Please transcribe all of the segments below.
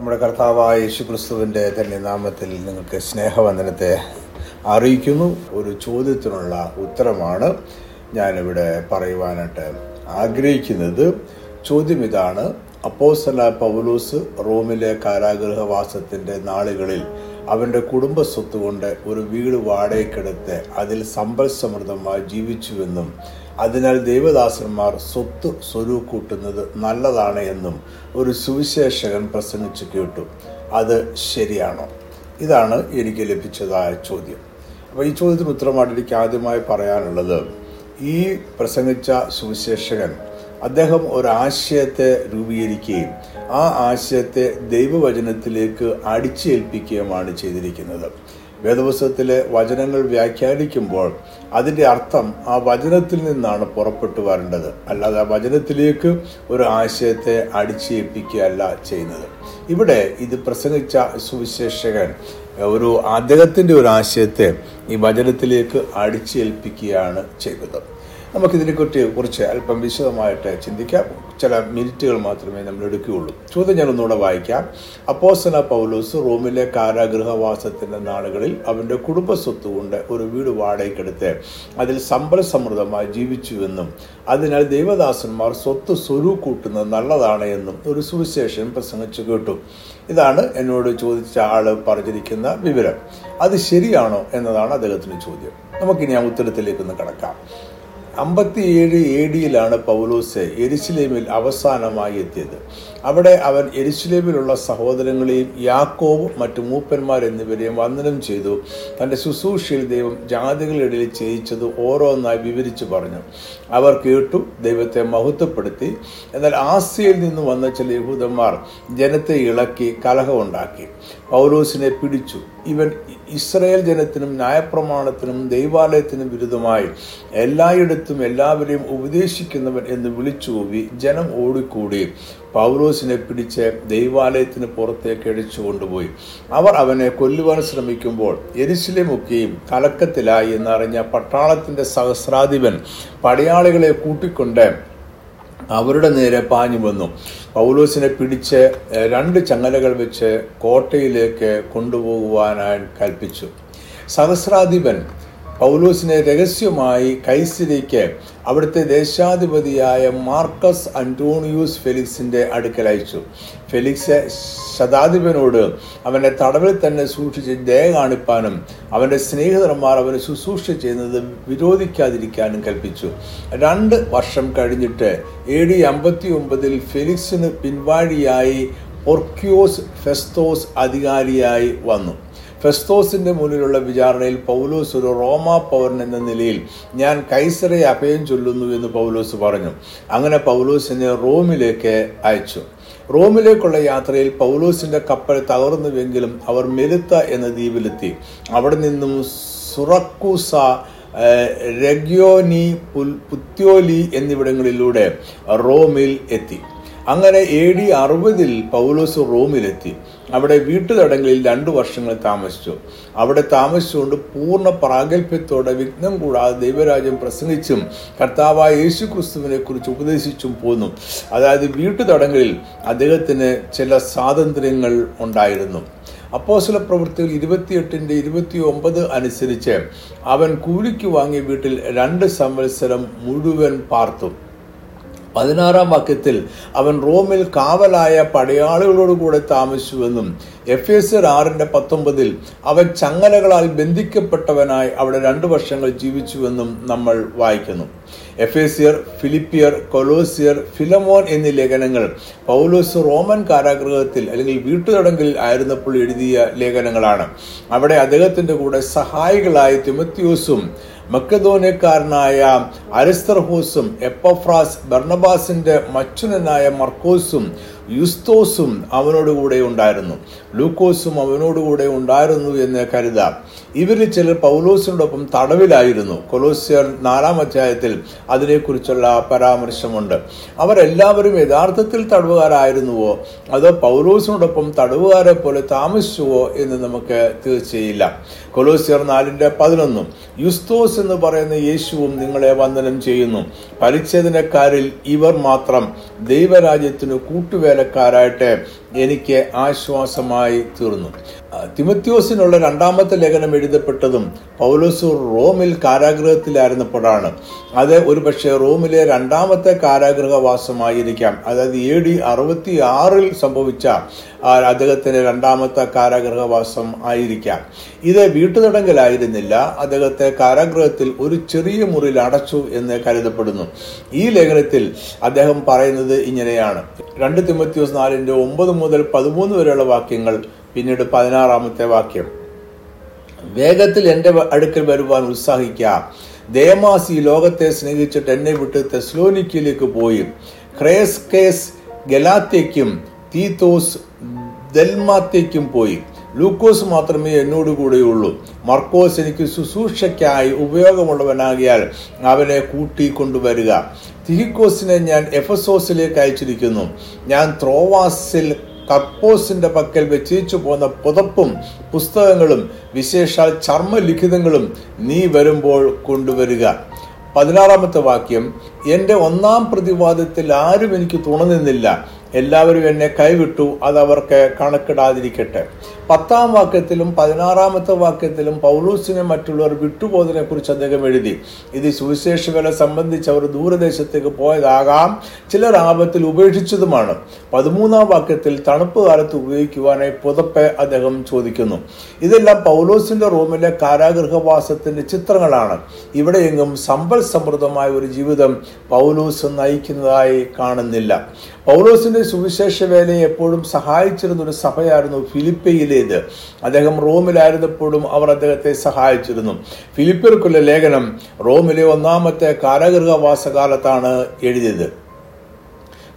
നമ്മുടെ കർത്താവായ യേശു ക്രിസ്തുവിന്റെ തന്നെ നാമത്തിൽ നിങ്ങൾക്ക് സ്നേഹവന്ദനത്തെ അറിയിക്കുന്നു. ഒരു ചോദ്യത്തിനുള്ള ഉത്തരമാണ് ഞാനിവിടെ പറയുവാനായിട്ട് ആഗ്രഹിക്കുന്നത്. ചോദ്യം ഇതാണ്. അപ്പോസല പൗലൂസ് റോമിലെ കാരാഗൃഹവാസത്തിന്റെ നാളുകളിൽ അവന്റെ കുടുംബ സ്വത്ത് കൊണ്ട് ഒരു വീട് വാടകയ്ക്കെടുത്ത് അതിൽ സമ്പൽ സമൃദ്ധമായി ജീവിച്ചുവെന്നും അതിനാൽ ദേവദാസന്മാർ സ്വത്ത് സ്വരൂക്കൂട്ടുന്നത് നല്ലതാണ് എന്നും ഒരു സുവിശേഷകൻ പ്രസംഗിച്ചു കേട്ടു. അത് ശരിയാണോ? ഇതാണ് എനിക്ക് ലഭിച്ചതായ ചോദ്യം. അപ്പോൾ ഈ ചോദ്യത്തിന് ഉത്തരമായിട്ട് എനിക്ക് ആദ്യമായി പറയാനുള്ളത് ഈ പ്രസംഗിച്ച സുവിശേഷകൻ അദ്ദേഹം ഒരാശയത്തെ രൂപീകരിക്കുകയും ആ ആശയത്തെ ദൈവവചനത്തിലേക്ക് അടിച്ചേൽപ്പിക്കുകയുമാണ് ചെയ്തിരിക്കുന്നത്. വേദപുസ്തകത്തിലെ വചനങ്ങൾ വ്യാഖ്യാനിക്കുമ്പോൾ അതിന്റെ അർത്ഥം ആ വചനത്തിൽ നിന്നാണ് പുറപ്പെട്ടു വരേണ്ടത്. അല്ലാതെ ആ വചനത്തിലേക്ക് ഒരു ആശയത്തെ അടിച്ചേൽപ്പിക്കുകയല്ല ചെയ്യുന്നത്. ഇവിടെ ഇത് പ്രസംഗിച്ച സുവിശേഷകൻ ഒരു അദ്ദേഹത്തിന്റെ ഒരു ആശയത്തെ ഈ വചനത്തിലേക്ക് അടിച്ചേൽപ്പിക്കുകയാണ് ചെയ്തത് നമുക്കിതിനെക്കുറിച്ച് കുറിച്ച് അല്പം വിശദമായിട്ട് ചിന്തിക്കാം. ചില മിനിറ്റുകൾ മാത്രമേ നമ്മൾ എടുക്കുകയുള്ളൂ. ചോദ്യം ഞാൻ ഒന്നുകൂടെ വായിക്കാം. അപ്പോസന പൗലോസ് റോമിലെ കാരാഗൃഹവാസത്തിന്റെ നാളുകളിൽ അവന്റെ കുടുംബ സ്വത്ത് കൊണ്ട് ഒരു വീട് വാടകയ്ക്കെടുത്ത് അതിൽ സമ്പൽ സമൃദ്ധമായി ജീവിച്ചുവെന്നും അതിനാൽ ദൈവദാസന്മാർ സ്വത്ത് സ്വരൂ കൂട്ടുന്നത് നല്ലതാണ് എന്നും ഒരു സുവിശേഷൻ പ്രസംഗിച്ചു കേട്ടു. ഇതാണ് എന്നോട് ചോദിച്ച ആൾ പറഞ്ഞിരിക്കുന്ന വിവരം. അത് ശരിയാണോ എന്നതാണ് അദ്ദേഹത്തിന്റെ ചോദ്യം. നമുക്കിനി ആ ഉത്തരത്തിലേക്കൊന്ന് കിടക്കാം. അമ്പത്തിയേഴ് എ ഡിയിലാണ് പൗലോസ് എരിശിലേമിൽ അവസാനമായി എത്തിയത്. അവിടെ അവൻ എരിശിലേമിലുള്ള സഹോദരങ്ങളെയും യാക്കോവും മറ്റു മൂപ്പന്മാർ എന്നിവരെയും വന്ദനം ചെയ്തു. തന്റെ ശുശ്രൂഷയിൽ ദൈവം ജാതികളിടയിൽ ചെയ്യിച്ചത് ഓരോന്നായി വിവരിച്ചു പറഞ്ഞു. അവർ കേട്ടു ദൈവത്തെ മഹത്വപ്പെടുത്തി. എന്നാൽ ആസിയയിൽ നിന്ന് വന്ന ചില യഹൂദന്മാർ ജനത്തെ ഇളക്കി കലഹമുണ്ടാക്കി പൗലോസിനെ പിടിച്ചു. ഇവൻ ഇസ്രയേൽ ജനത്തിനും ന്യായപ്രമാണത്തിനും ദൈവാലയത്തിനും വിരുദ്ധമായി എല്ലായിടത്തും എല്ലാവരെയും ഉപദേശിക്കുന്നവൻ എന്ന് വിളിച്ചുകൂവി ജനം ഓടിക്കൂടി. പൗലോസിനെ പിടിച്ച് ദൈവാലയത്തിന് പുറത്തേക്ക് അടിച്ചു കൊണ്ടുപോയി. അവർ അവനെ കൊല്ലുവാൻ ശ്രമിക്കുമ്പോൾ എരിശിലെമൊക്കെയും കലക്കത്തിലായി എന്നറിഞ്ഞ പട്ടാളത്തിന്റെ സഹസ്രാധിപൻ പടയാളികളെ കൂട്ടിക്കൊണ്ട് അവരുടെ നേരെ പാഞ്ഞു വന്നു. പൗലോസിനെ പിടിച്ച് രണ്ട് ചങ്ങലകൾ വെച്ച് കോട്ടയിലേക്ക് കൊണ്ടുപോകുവാനായി കൽപ്പിച്ചു. സഹസ്രാധിപൻ പൗലോസിനെ രഹസ്യമായി കൈസിലേക്ക് അവിടുത്തെ ദേശാധിപതിയായ മാർക്കസ് അന്റോണിയൂസ് ഫെലിക്സിന്റെ അടുക്കൽ അയച്ചു. ഫെലിക്സ് ശതാധിപനോട് അവന്റെ തടവിൽ തന്നെ സൂക്ഷിച്ച് ദയ കാണിപ്പാനും അവന്റെ സ്നേഹിതന്മാർ അവന് ശുശ്രൂഷ ചെയ്യുന്നത് വിരോധിക്കാതിരിക്കാനും കൽപ്പിച്ചു. രണ്ട് വർഷം കഴിഞ്ഞിട്ട് എ ഡി അമ്പത്തി ഒമ്പതിൽ ഫെലിക്സിന് പിൻവാഴിയായി ഒർക്യോസ് ഫെസ്തോസ് അധികാരിയായി വന്നു. ഫെസ്തോസിന്റെ മുന്നിലുള്ള വിചാരണയിൽ പൗലോസ് ഒരു റോമാ പൗരൻ എന്ന നിലയിൽ ഞാൻ കൈസറെ അഭയം ചൊല്ലുന്നു എന്ന് പൗലോസ് പറഞ്ഞു. അങ്ങനെ പൗലോസിനെ റോമിലേക്ക് അയച്ചു. റോമിലേക്കുള്ള യാത്രയിൽ പൗലോസിന്റെ കപ്പൽ തകർന്നുവെങ്കിലും അവർ മെലുത്ത എന്ന ദ്വീപിലെത്തി. അവിടെ നിന്നും സുറക്കൂസ രഗ്യോനി പുത്യോലി എന്നിവിടങ്ങളിലൂടെ റോമിൽ എത്തി. അങ്ങനെ എ ഡി അറുപതിൽ പൗലോസ് റോമിലെത്തി. അവിടെ വീട്ടുതടങ്ങളിൽ രണ്ടു വർഷങ്ങൾ താമസിച്ചു. അവിടെ താമസിച്ചുകൊണ്ട് പൂർണ പ്രാഗൽഭ്യത്തോടെ വിഘ്നം കൂടാതെ ദൈവരാജ്യം പ്രസംഗിച്ചും കർത്താവായ യേശു ക്രിസ്തുവിനെ കുറിച്ച് ഉപദേശിച്ചും പോന്നു. അതായത് വീട്ടുതടങ്ങളിൽ അദ്ദേഹത്തിന് ചില സ്വാതന്ത്ര്യങ്ങൾ ഉണ്ടായിരുന്നു. അപ്പോസല പ്രവൃത്തികൾ ഇരുപത്തിയെട്ടിന്റെ ഇരുപത്തി ഒമ്പത് അനുസരിച്ച് അവൻ കൂലിക്ക് വാങ്ങിയ വീട്ടിൽ രണ്ട് സംവത്സരം മുഴുവൻ പാർത്തു. പതിനാറാം വാക്യത്തിൽ അവൻ റോമിൽ കാവലായ പടയാളികളോടുകൂടെ താമസിച്ചുവെന്നും എഫ് എസ് ആറിന്റെ പത്തൊമ്പതിൽ അവൻ ചങ്ങലകളാൽ ബന്ധിക്കപ്പെട്ടവനായി അവിടെ രണ്ടു വർഷങ്ങൾ ജീവിച്ചുവെന്നും നമ്മൾ വായിക്കുന്നു. എഫേസിയർ ഫിലിപ്പിയർ കൊലോസിയർ ഫിലമോൻ എന്നീ ലേഖനങ്ങൾ പൗലോസ് റോമൻ കാരാഗ്രഹത്തിൽ അല്ലെങ്കിൽ വീട്ടുതടങ്കലിൽ ആയിരുന്നപ്പോൾ എഴുതിയ ലേഖനങ്ങളാണ്. അവിടെ അദ്ദേഹത്തിന്റെ കൂടെ സഹായികളായ തിമത്യോസും മക്കതോനക്കാരനായ അരിസ്തർഹൂസും എപ്പഫ്രാസ് ബർണബാസിന്റെ മച്ചുനനായ മർക്കോസും യുസ്തോസും അവനോടുകൂടെ ഉണ്ടായിരുന്നു. ലൂക്കോസും അവനോടുകൂടെ ഉണ്ടായിരുന്നു എന്ന് കരുതാം. ഇവരിൽ ചിലർ പൗലോസിനോടൊപ്പം തടവിലായിരുന്നു. കൊലോസിയർ നാലാം അധ്യായത്തിൽ അതിനെക്കുറിച്ചുള്ള പരാമർശമുണ്ട്. അവരെല്ലാവരും യഥാർത്ഥത്തിൽ തടവുകാരായിരുന്നുവോ? അതോ പൗലോസിനോടൊപ്പം തടവുകാരെ പോലെ താമസിച്ചുവോ എന്ന് നമുക്ക് തീർച്ചയില്ല. കൊലോസിയർ നാലിന്റെ പതിനൊന്നും യുസ്തോസ് എന്ന് പറയുന്ന യേശുവും നിങ്ങളെ വന്ദനം ചെയ്യുന്നു. പരിച്ഛേദനക്കാരിൽ ഇവർ മാത്രം ദൈവരാജ്യത്തിന് കൂട്ടുവേല വേലക്കാരായിട്ട് എനിക്ക് ആശ്വാസമായി തീർന്നു. തിമത്യോസിനുള്ള രണ്ടാമത്തെ ലേഖനം എഴുതപ്പെട്ടതും പൗലോസ് റോമിൽ കാരാഗ്രഹത്തിലായിരുന്നപ്പോഴാണ്. അത് ഒരുപക്ഷെ റോമിലെ രണ്ടാമത്തെ കാരാഗ്രഹവാസമായിരിക്കാം. അതായത് എ ഡി അറുപത്തി ആറിൽ സംഭവിച്ച അദ്ദേഹത്തിന്റെ രണ്ടാമത്തെ കാരാഗ്രഹവാസം ആയിരിക്കാം. ഇത് വീട്ടുതടങ്കലായിരുന്നില്ല. അദ്ദേഹത്തെ കാരാഗ്രഹത്തിൽ ഒരു ചെറിയ മുറിയിൽ അടച്ചു എന്ന് കരുതപ്പെടുന്നു. ഈ ലേഖനത്തിൽ അദ്ദേഹം പറയുന്നത് ഇങ്ങനെയാണ്. രണ്ട് തിമത്യോസ് നാലിന്റെ ഒമ്പത് മുതൽ പതിമൂന്ന് വരെയുള്ള വാക്യങ്ങൾ പിന്നീട് പതിനാറാമത്തെ വാക്യം. വേഗത്തിൽ എന്റെ അടുക്കൽ വരുവാൻ ഉത്സാഹിക്കുക ദേമാസി ലോകത്തെ സ്നേഹിച്ചിട്ട് എന്നെ വിട്ട് തെസ്ലോനിക്കയിലേക്ക് പോയി. ക്രേസ് കേസ് ഗലാത്തേക്കും തീത്തോസ് ദൽമാത്തേക്കും പോയി. ലൂക്കോസ് മാത്രമേ എന്നോട് കൂടെയുള്ളൂ. മർക്കോസ് എനിക്ക് ശുശ്രൂഷയ്ക്കായി ഉപയോഗമുള്ളവനാകിയാൽ അവനെ കൂട്ടി കൊണ്ടുവരിക. തിഹിക്കോസിനെ ഞാൻ എഫസോസിലേക്ക് അയച്ചിരിക്കുന്നു. ഞാൻ ത്രോവാസിൽ കർപ്പോസിന്റെ പക്കൽ വെച്ചു പോന്ന പുതപ്പും പുസ്തകങ്ങളും വിശേഷാൽ ചർമ്മലിഖിതങ്ങളും നീ വരുമ്പോൾ കൊണ്ടുവരിക. പതിനാറാമത്തെ വാക്യം എന്റെ ഒന്നാം പ്രതിവാദത്തിൽ ആരും എനിക്ക് തുണനിന്നില്ല എല്ലാവരും എന്നെ കൈവിട്ടു അത് അവർക്ക് കണക്കിടാതിരിക്കട്ടെ. പത്താം വാക്യത്തിലും പതിനാറാമത്തെ വാക്യത്തിലും പൗലൂസിനെ മറ്റുള്ളവർ വിട്ടുപോയതിനെ കുറിച്ച് അദ്ദേഹം എഴുതി. ഇത് സുവിശേഷകളെ സംബന്ധിച്ച് അവർ ദൂരദേശത്തേക്ക് പോയതാകാം ചിലർ ആപത്തിൽ ഉപേക്ഷിച്ചതുമാണ്. പതിമൂന്നാം വാക്യത്തിൽ തണുപ്പ് കാലത്ത് ഉപയോഗിക്കുവാനായി പുതപ്പ് അദ്ദേഹം ചോദിക്കുന്നു. ഇതെല്ലാം പൗലോസിന്റെ റോമിലെ കാരാഗൃഹവാസത്തിന്റെ ചിത്രങ്ങളാണ്. ഇവിടെയെങ്കിലും സമ്പൽ സമൃദ്ധമായ ഒരു ജീവിതം പൗലോസ് നയിക്കുന്നതായി കാണുന്നില്ല. പൗലോസിന്റെ സുവിശേഷ വേലയെ എപ്പോഴും സഹായിച്ചിരുന്ന ഒരു സഭയായിരുന്നു ഫിലിപ്പയിലേത്. അദ്ദേഹം റോമിലായിരുന്നപ്പോഴും അവർ അദ്ദേഹത്തെ സഹായിച്ചിരുന്നു. ഫിലിപ്പർക്കുള്ള ലേഖനം റോമിലെ ഒന്നാമത്തെ കാരാഗൃഹവാസകാലത്താണ് എഴുതിയത്.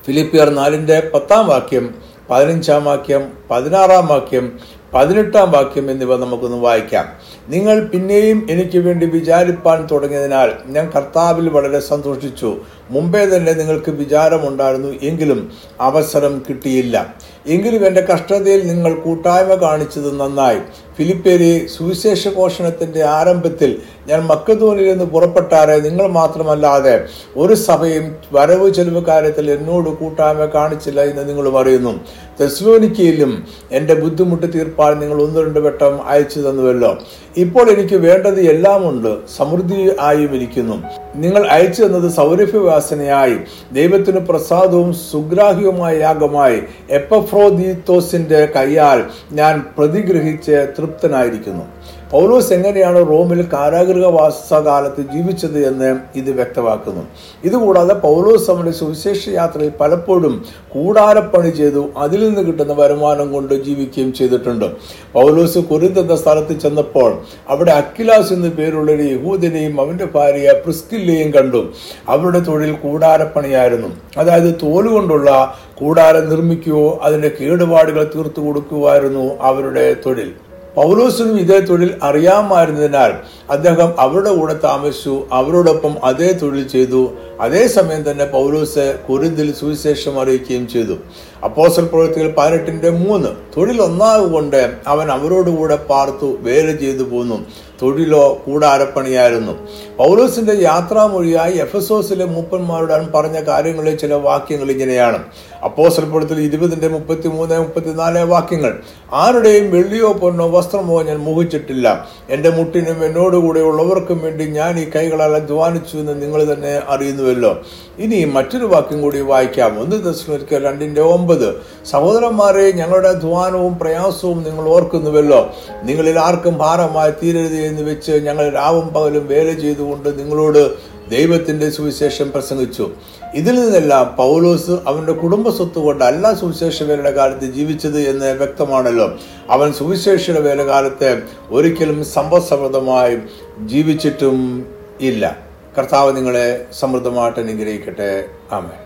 ഫിലിപ്പിയർ നാലിന്റെ പത്താം വാക്യം പതിനഞ്ചാം വാക്യം പതിനാറാം വാക്യം പതിനെട്ടാം വാക്യം എന്നിവ നമുക്കൊന്ന് വായിക്കാം. നിങ്ങൾ പിന്നെയും എനിക്ക് വേണ്ടി വിചാരിപ്പാൻ തുടങ്ങിയതിനാൽ ഞാൻ കർത്താവിൽ വളരെ സന്തോഷിച്ചു മുമ്പേ തന്നെ നിങ്ങൾക്ക് വിചാരമുണ്ടായിരുന്നു എങ്കിലും അവസരം കിട്ടിയില്ല. എങ്കിലും എന്റെ കഷ്ടതയിൽ നിങ്ങൾ കൂട്ടായ്മ കാണിച്ചത് നന്നായി. ഫിലിപ്പേരി സുവിശേഷ പോഷണത്തിന്റെ ആരംഭത്തിൽ ഞാൻ മക്കതോനിൽ നിന്ന് പുറപ്പെട്ടാറെ നിങ്ങൾ മാത്രമല്ലാതെ ഒരു സഭയും വരവ് ചെലവ് കാര്യത്തിൽ എന്നോട് കൂട്ടായ്മ കാണിച്ചില്ല എന്ന് നിങ്ങളും അറിയുന്നു. തെസ്ലോനിക്കയിലും എന്റെ ബുദ്ധിമുട്ട് തീർപ്പാൻ നിങ്ങൾ ഒന്ന് രണ്ട് വട്ടം അയച്ചു തന്നുവല്ലോ. ഇപ്പോൾ എനിക്ക് വേണ്ടത് എല്ലാമുണ്ട് സമൃദ്ധി ആയും ഇരിക്കുന്നു. നിങ്ങൾ അയച്ചു തന്നത് സൗരഭ്യവാസനയായി ദൈവത്തിന് പ്രസാദവും സുഗ്രാഹ്യവുമായ യാഗമായി എപ്പഫ്രോദീത്തോസിന്റെ കൈയാൽ ഞാൻ പ്രതിഗ്രഹിച്ച് തൃപ്തനായിരിക്കുന്നു. പൗലോസ് എങ്ങനെയാണ് റോമിൽ കാരാഗൃഹവാസകാലത്ത് ജീവിച്ചത് എന്ന് ഇത് വ്യക്തമാക്കുന്നു. ഇതുകൂടാതെ പൗലോസ് അവന്റെ സുവിശേഷ യാത്രയിൽ പലപ്പോഴും കൂടാരപ്പണി ചെയ്തു അതിൽ നിന്ന് കിട്ടുന്ന വരുമാനം കൊണ്ട് ജീവിക്കുകയും ചെയ്തിട്ടുണ്ട്. പൗലോസ് കുരിന്ത് എന്ന സ്ഥലത്ത് ചെന്നപ്പോൾ അവിടെ അക്കിലാസ് എന്ന് പേരുള്ള ഒരു യഹൂദനെയും അവന്റെ ഭാര്യ പ്രിസ്കില്ലയും കണ്ടു. അവരുടെ തൊഴിൽ കൂടാരപ്പണിയായിരുന്നു. അതായത് തോലുകൊണ്ടുള്ള കൂടാരം നിർമ്മിക്കുകയോ അതിന്റെ കേടുപാടുകൾ തീർത്തു കൊടുക്കുമായിരുന്നു അവരുടെ തൊഴിൽ. പൗലോസിനും ഇതേ തൊഴിൽ അറിയാമായിരുന്നതിനാൽ അദ്ദേഹം അവരുടെ കൂടെ താമസിച്ചു അവരോടൊപ്പം അതേ തൊഴിൽ ചെയ്തു. അതേസമയം തന്നെ പൗലോസ് കുരുന്തിൽ സുവിശേഷം അറിയിക്കുകയും ചെയ്തു. അപ്പോസൽ പ്രവൃത്തികൾ പതിനെട്ടിന്റെ മൂന്ന്. തൊഴിൽ ഒന്നാകൊണ്ട് അവൻ അവരോടുകൂടെ പാർത്തു വേറെ ചെയ്തു പോന്നു. തൊഴിലോ കൂടാരപ്പണിയായിരുന്നു. പൗലോസിന്റെ യാത്രാമൊഴിയായി എഫസോസിലെ മൂപ്പന്മാരുടെ പറഞ്ഞ കാര്യങ്ങളിൽ ചില വാക്യങ്ങൾ ഇങ്ങനെയാണ്. അപ്പോസൽ പ്രവൃത്തികൾ ഇരുപതിന്റെ മുപ്പത്തി മൂന്ന് മുപ്പത്തിനാല് വാക്യങ്ങൾ. ആരുടെയും വെള്ളിയോ പൊന്നോ വസ്ത്രമോ ഞാൻ മോഹിച്ചിട്ടില്ല. എന്റെ മുട്ടിനും എന്നോടുകൂടെ ഉള്ളവർക്കും വേണ്ടി ഞാൻ ഈ കൈകളാൽ അധ്വാനിച്ചു എന്ന് നിങ്ങൾ തന്നെ അറിയുന്നുവല്ലോ. ഇനി മറ്റൊരു വാക്യം കൂടി വായിക്കാം. ഒന്ന് ദശമിക്ക രണ്ടിന്റെ ഒമ്പത്. സഹോദരന്മാരെ ഞങ്ങളുടെ അധ്വാനവും പ്രയാസവും നിങ്ങൾ ഓർക്കുന്നുവല്ലോ. നിങ്ങളിൽ ആർക്കും ഭാരമായി തീരരുത് എന്ന് വെച്ച് ഞങ്ങൾ രാവും പകലും വേല ചെയ്തുകൊണ്ട് നിങ്ങളോട് ദൈവത്തിന്റെ സുവിശേഷം പ്രസംഗിച്ചു. ഇതിൽ നിന്നെല്ലാം പൗലോസ് അവന്റെ കുടുംബ സ്വത്ത് കൊണ്ട് അല്ല സുവിശേഷ വേലയുടെ കാലത്ത് ജീവിച്ചത് എന്ന് വ്യക്തമാണല്ലോ. അവൻ സുവിശേഷയുടെ വേലകാലത്തെ ഒരിക്കലും സമ്പദ്സമൃദ്ധമായി ജീവിച്ചിട്ടും ഇല്ല. കർത്താവ് നിങ്ങളെ സമൃദ്ധമായിട്ട് അനുഗ്രഹിക്കട്ടെ. ആമേ